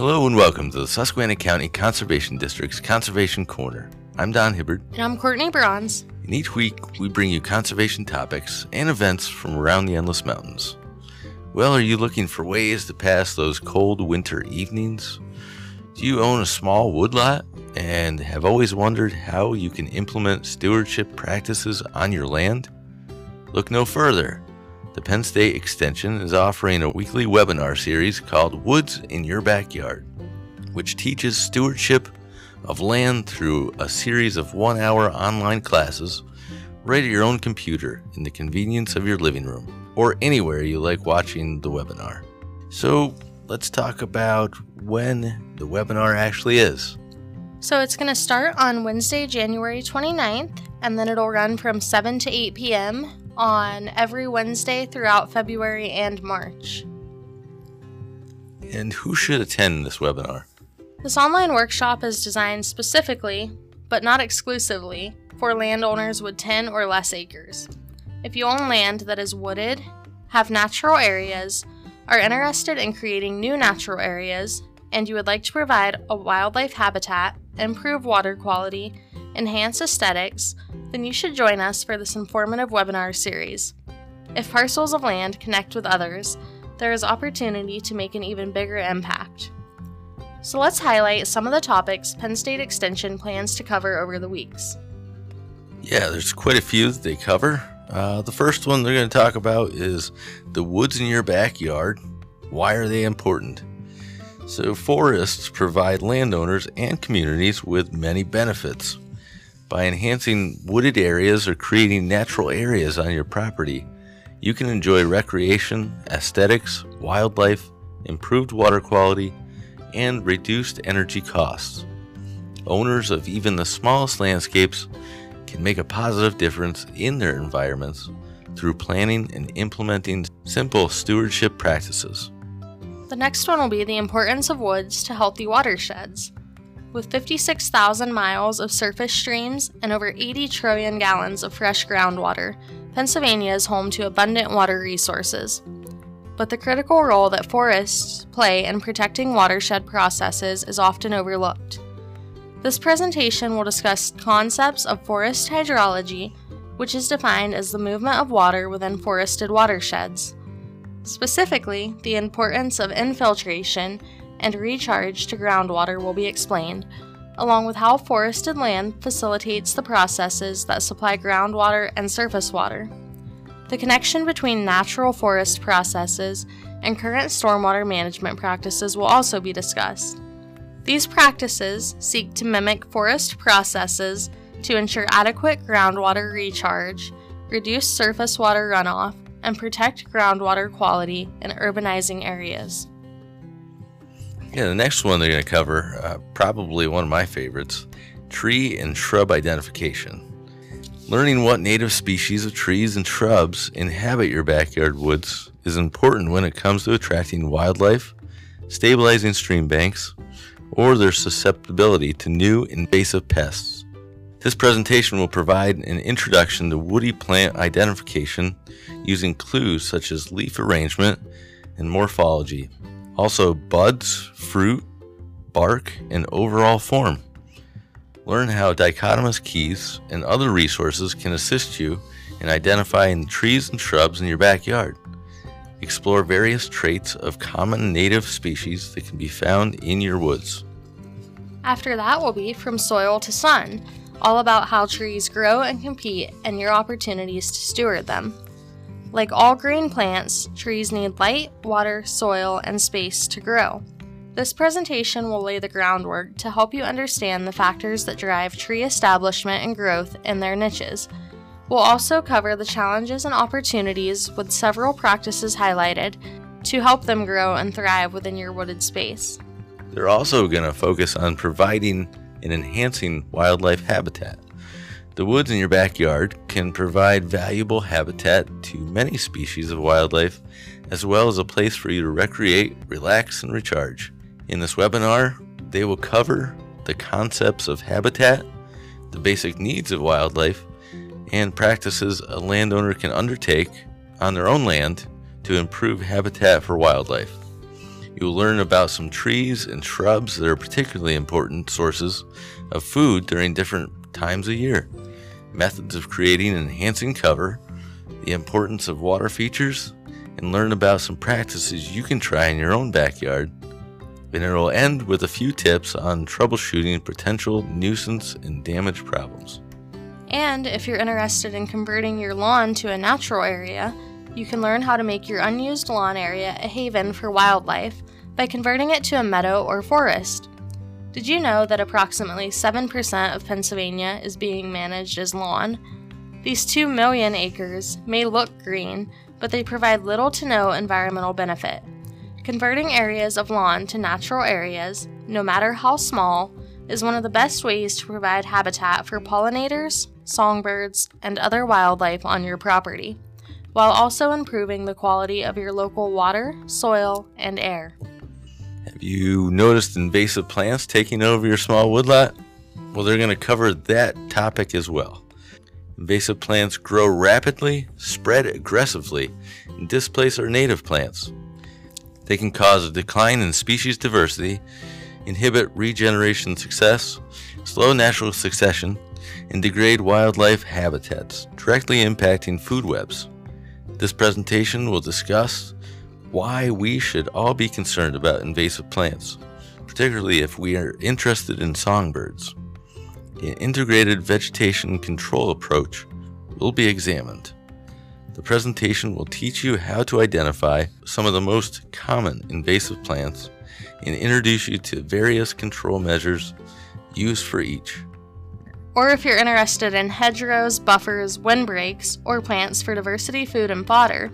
Hello and welcome to the Susquehanna County Conservation District's Conservation Corner. I'm Don Hibbard, And I'm Courtney Bronze. and each week we bring you conservation topics and events from around the Endless Mountains. Well, are you looking for ways to pass those cold winter evenings? Do you own a small woodlot and have always wondered how you can implement stewardship practices on your land? Look no further. The Penn State Extension is offering a weekly webinar series called Woods in Your Backyard, which teaches stewardship of land through a series of one hour online classes right at your own computer in the convenience of your living room or anywhere you like watching the webinar. So let's talk about when the webinar actually is. So it's going to start on Wednesday, January 29th, and then it'll run from 7 to 8 p.m. on every Wednesday throughout February and March. And who should attend this webinar? This online workshop is designed specifically, but not exclusively, for landowners with 10 or less acres. If you own land that is wooded, have natural areas, are interested in creating new natural areas, and you would like to provide a wildlife habitat, improve water quality, enhance aesthetics, then you should join us for this informative webinar series. If parcels of land connect with others, there is opportunity to make an even bigger impact. So let's highlight some of the topics Penn State Extension plans to cover over the weeks. Yeah, there's quite a few that they cover. Uh, the first one they're going to talk about is the woods in your backyard. Why are they important? So, forests provide landowners and communities with many benefits. By enhancing wooded areas or creating natural areas on your property, you can enjoy recreation, aesthetics, wildlife, improved water quality, and reduced energy costs. Owners of even the smallest landscapes can make a positive difference in their environments through planning and implementing simple stewardship practices. The next one will be the importance of woods to healthy watersheds. With 56,000 miles of surface streams and over 80 trillion gallons of fresh groundwater, Pennsylvania is home to abundant water resources. But the critical role that forests play in protecting watershed processes is often overlooked. This presentation will discuss concepts of forest hydrology, which is defined as the movement of water within forested watersheds. Specifically, the importance of infiltration and recharge to groundwater will be explained, along with how forested land facilitates the processes that supply groundwater and surface water. The connection between natural forest processes and current stormwater management practices will also be discussed. These practices seek to mimic forest processes to ensure adequate groundwater recharge, reduce surface water runoff, and protect groundwater quality in urbanizing areas. Yeah, the next one they're going to cover, uh, probably one of my favorites tree and shrub identification. Learning what native species of trees and shrubs inhabit your backyard woods is important when it comes to attracting wildlife, stabilizing stream banks, or their susceptibility to new invasive pests. This presentation will provide an introduction to woody plant identification using clues such as leaf arrangement and morphology, also buds, fruit, bark, and overall form. Learn how dichotomous keys and other resources can assist you in identifying trees and shrubs in your backyard. Explore various traits of common native species that can be found in your woods. After that will be From Soil to Sun, all about how trees grow and compete and your opportunities to steward them. Like all green plants, trees need light, water, soil, and space to grow. This presentation will lay the groundwork to help you understand the factors that drive tree establishment and growth in their niches. We'll also cover the challenges and opportunities with several practices highlighted to help them grow and thrive within your wooded space. They're also going to focus on providing and enhancing wildlife habitat. The woods in your backyard can provide valuable habitat to many species of wildlife, as well as a place for you to recreate, relax, and recharge. In this webinar, they will cover the concepts of habitat, the basic needs of wildlife, and practices a landowner can undertake on their own land to improve habitat for wildlife. You'll learn about some trees and shrubs that are particularly important sources of food during different times of year, methods of creating and enhancing cover, the importance of water features, and learn about some practices you can try in your own backyard. And it will end with a few tips on troubleshooting potential nuisance and damage problems. And if you're interested in converting your lawn to a natural area, you can learn how to make your unused lawn area a haven for wildlife by converting it to a meadow or forest. Did you know that approximately 7% of Pennsylvania is being managed as lawn? These 2 million acres may look green, but they provide little to no environmental benefit. Converting areas of lawn to natural areas, no matter how small, is one of the best ways to provide habitat for pollinators, songbirds, and other wildlife on your property, while also improving the quality of your local water, soil, and air. Have you noticed invasive plants taking over your small woodlot? Well, they're going to cover that topic as well. Invasive plants grow rapidly, spread aggressively, and displace our native plants. They can cause a decline in species diversity, inhibit regeneration success, slow natural succession, and degrade wildlife habitats, directly impacting food webs. This presentation will discuss why we should all be concerned about invasive plants, particularly if we are interested in songbirds. An integrated vegetation control approach will be examined. The presentation will teach you how to identify some of the most common invasive plants and introduce you to various control measures used for each. Or if you're interested in hedgerows, buffers, windbreaks, or plants for diversity, food, and fodder,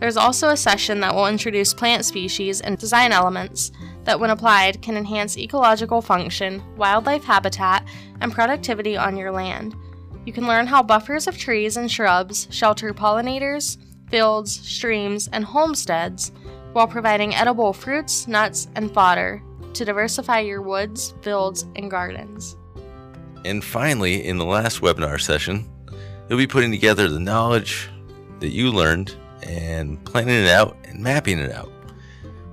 there's also a session that will introduce plant species and design elements that, when applied, can enhance ecological function, wildlife habitat, and productivity on your land. You can learn how buffers of trees and shrubs shelter pollinators, fields, streams, and homesteads while providing edible fruits, nuts, and fodder to diversify your woods, fields, and gardens. And finally, in the last webinar session, you'll be putting together the knowledge that you learned and planning it out and mapping it out.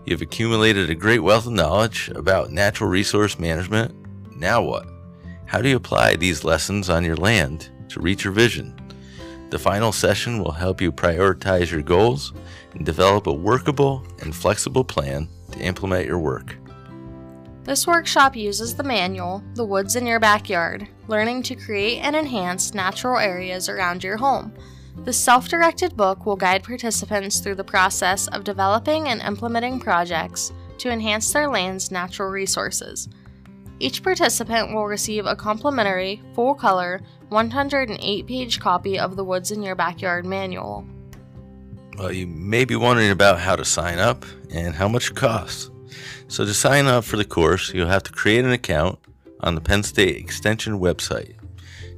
You've accumulated a great wealth of knowledge about natural resource management. Now what? How do you apply these lessons on your land to reach your vision? The final session will help you prioritize your goals and develop a workable and flexible plan to implement your work. This workshop uses the manual, The Woods in Your Backyard, learning to create and enhance natural areas around your home. The self directed book will guide participants through the process of developing and implementing projects to enhance their land's natural resources. Each participant will receive a complimentary, full color, 108 page copy of the Woods in Your Backyard manual. Well, you may be wondering about how to sign up and how much it costs. So, to sign up for the course, you'll have to create an account on the Penn State Extension website.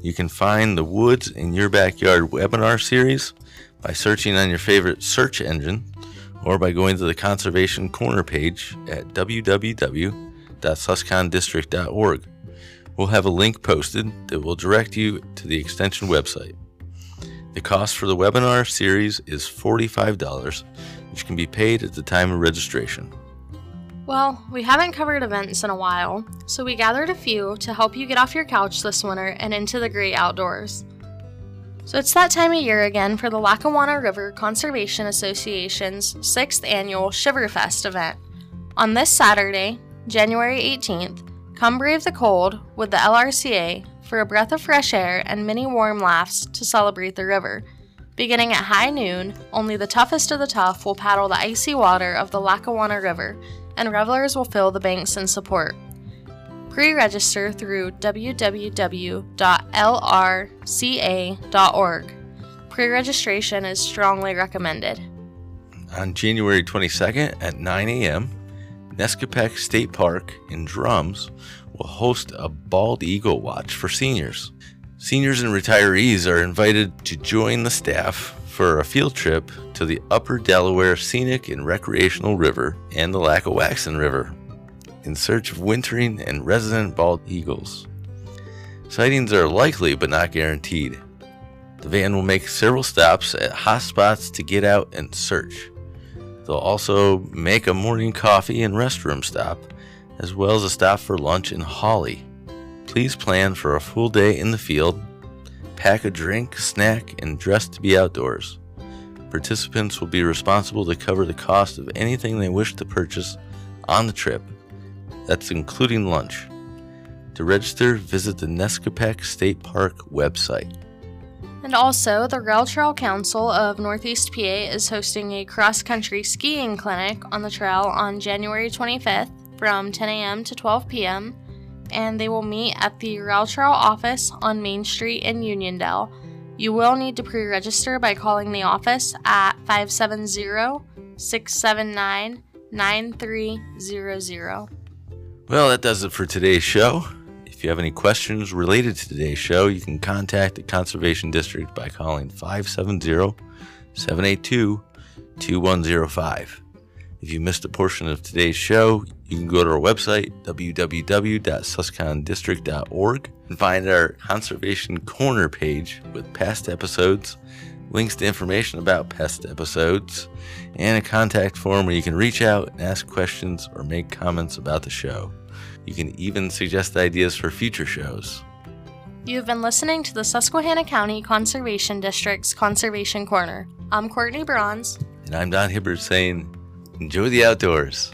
You can find the Woods in Your Backyard webinar series by searching on your favorite search engine or by going to the Conservation Corner page at www.suscondistrict.org. We'll have a link posted that will direct you to the Extension website. The cost for the webinar series is $45, which can be paid at the time of registration. Well, we haven't covered events in a while, so we gathered a few to help you get off your couch this winter and into the great outdoors. So it's that time of year again for the Lackawanna River Conservation Association's 6th annual Shiverfest event. On this Saturday, January 18th, come brave the cold with the LRCA for a breath of fresh air and many warm laughs to celebrate the river. Beginning at high noon, only the toughest of the tough will paddle the icy water of the Lackawanna River and revelers will fill the banks in support. Pre register through www.lrca.org. Pre registration is strongly recommended. On January 22nd at 9 a.m., Nescopeck State Park in Drums will host a bald eagle watch for seniors. Seniors and retirees are invited to join the staff for a field trip to the Upper Delaware Scenic and Recreational River and the Lackawaxen River in search of wintering and resident bald eagles. Sightings are likely but not guaranteed. The van will make several stops at hot spots to get out and search. They'll also make a morning coffee and restroom stop, as well as a stop for lunch in Hawley. Please plan for a full day in the field, pack a drink, snack, and dress to be outdoors. Participants will be responsible to cover the cost of anything they wish to purchase on the trip. That's including lunch. To register, visit the Nescopeck State Park website. And also, the Rail Trail Council of Northeast PA is hosting a cross country skiing clinic on the trail on January 25th from 10 a.m. to 12 p.m. And they will meet at the Rail Trail office on Main Street in Uniondale. You will need to pre register by calling the office at 570 679 9300. Well, that does it for today's show. If you have any questions related to today's show, you can contact the Conservation District by calling 570 782 2105. If you missed a portion of today's show, you can go to our website, www.susquehanadistrict.org, and find our Conservation Corner page with past episodes, links to information about past episodes, and a contact form where you can reach out and ask questions or make comments about the show. You can even suggest ideas for future shows. You've been listening to the Susquehanna County Conservation District's Conservation Corner. I'm Courtney Bronze. And I'm Don Hibbert saying, enjoy the outdoors.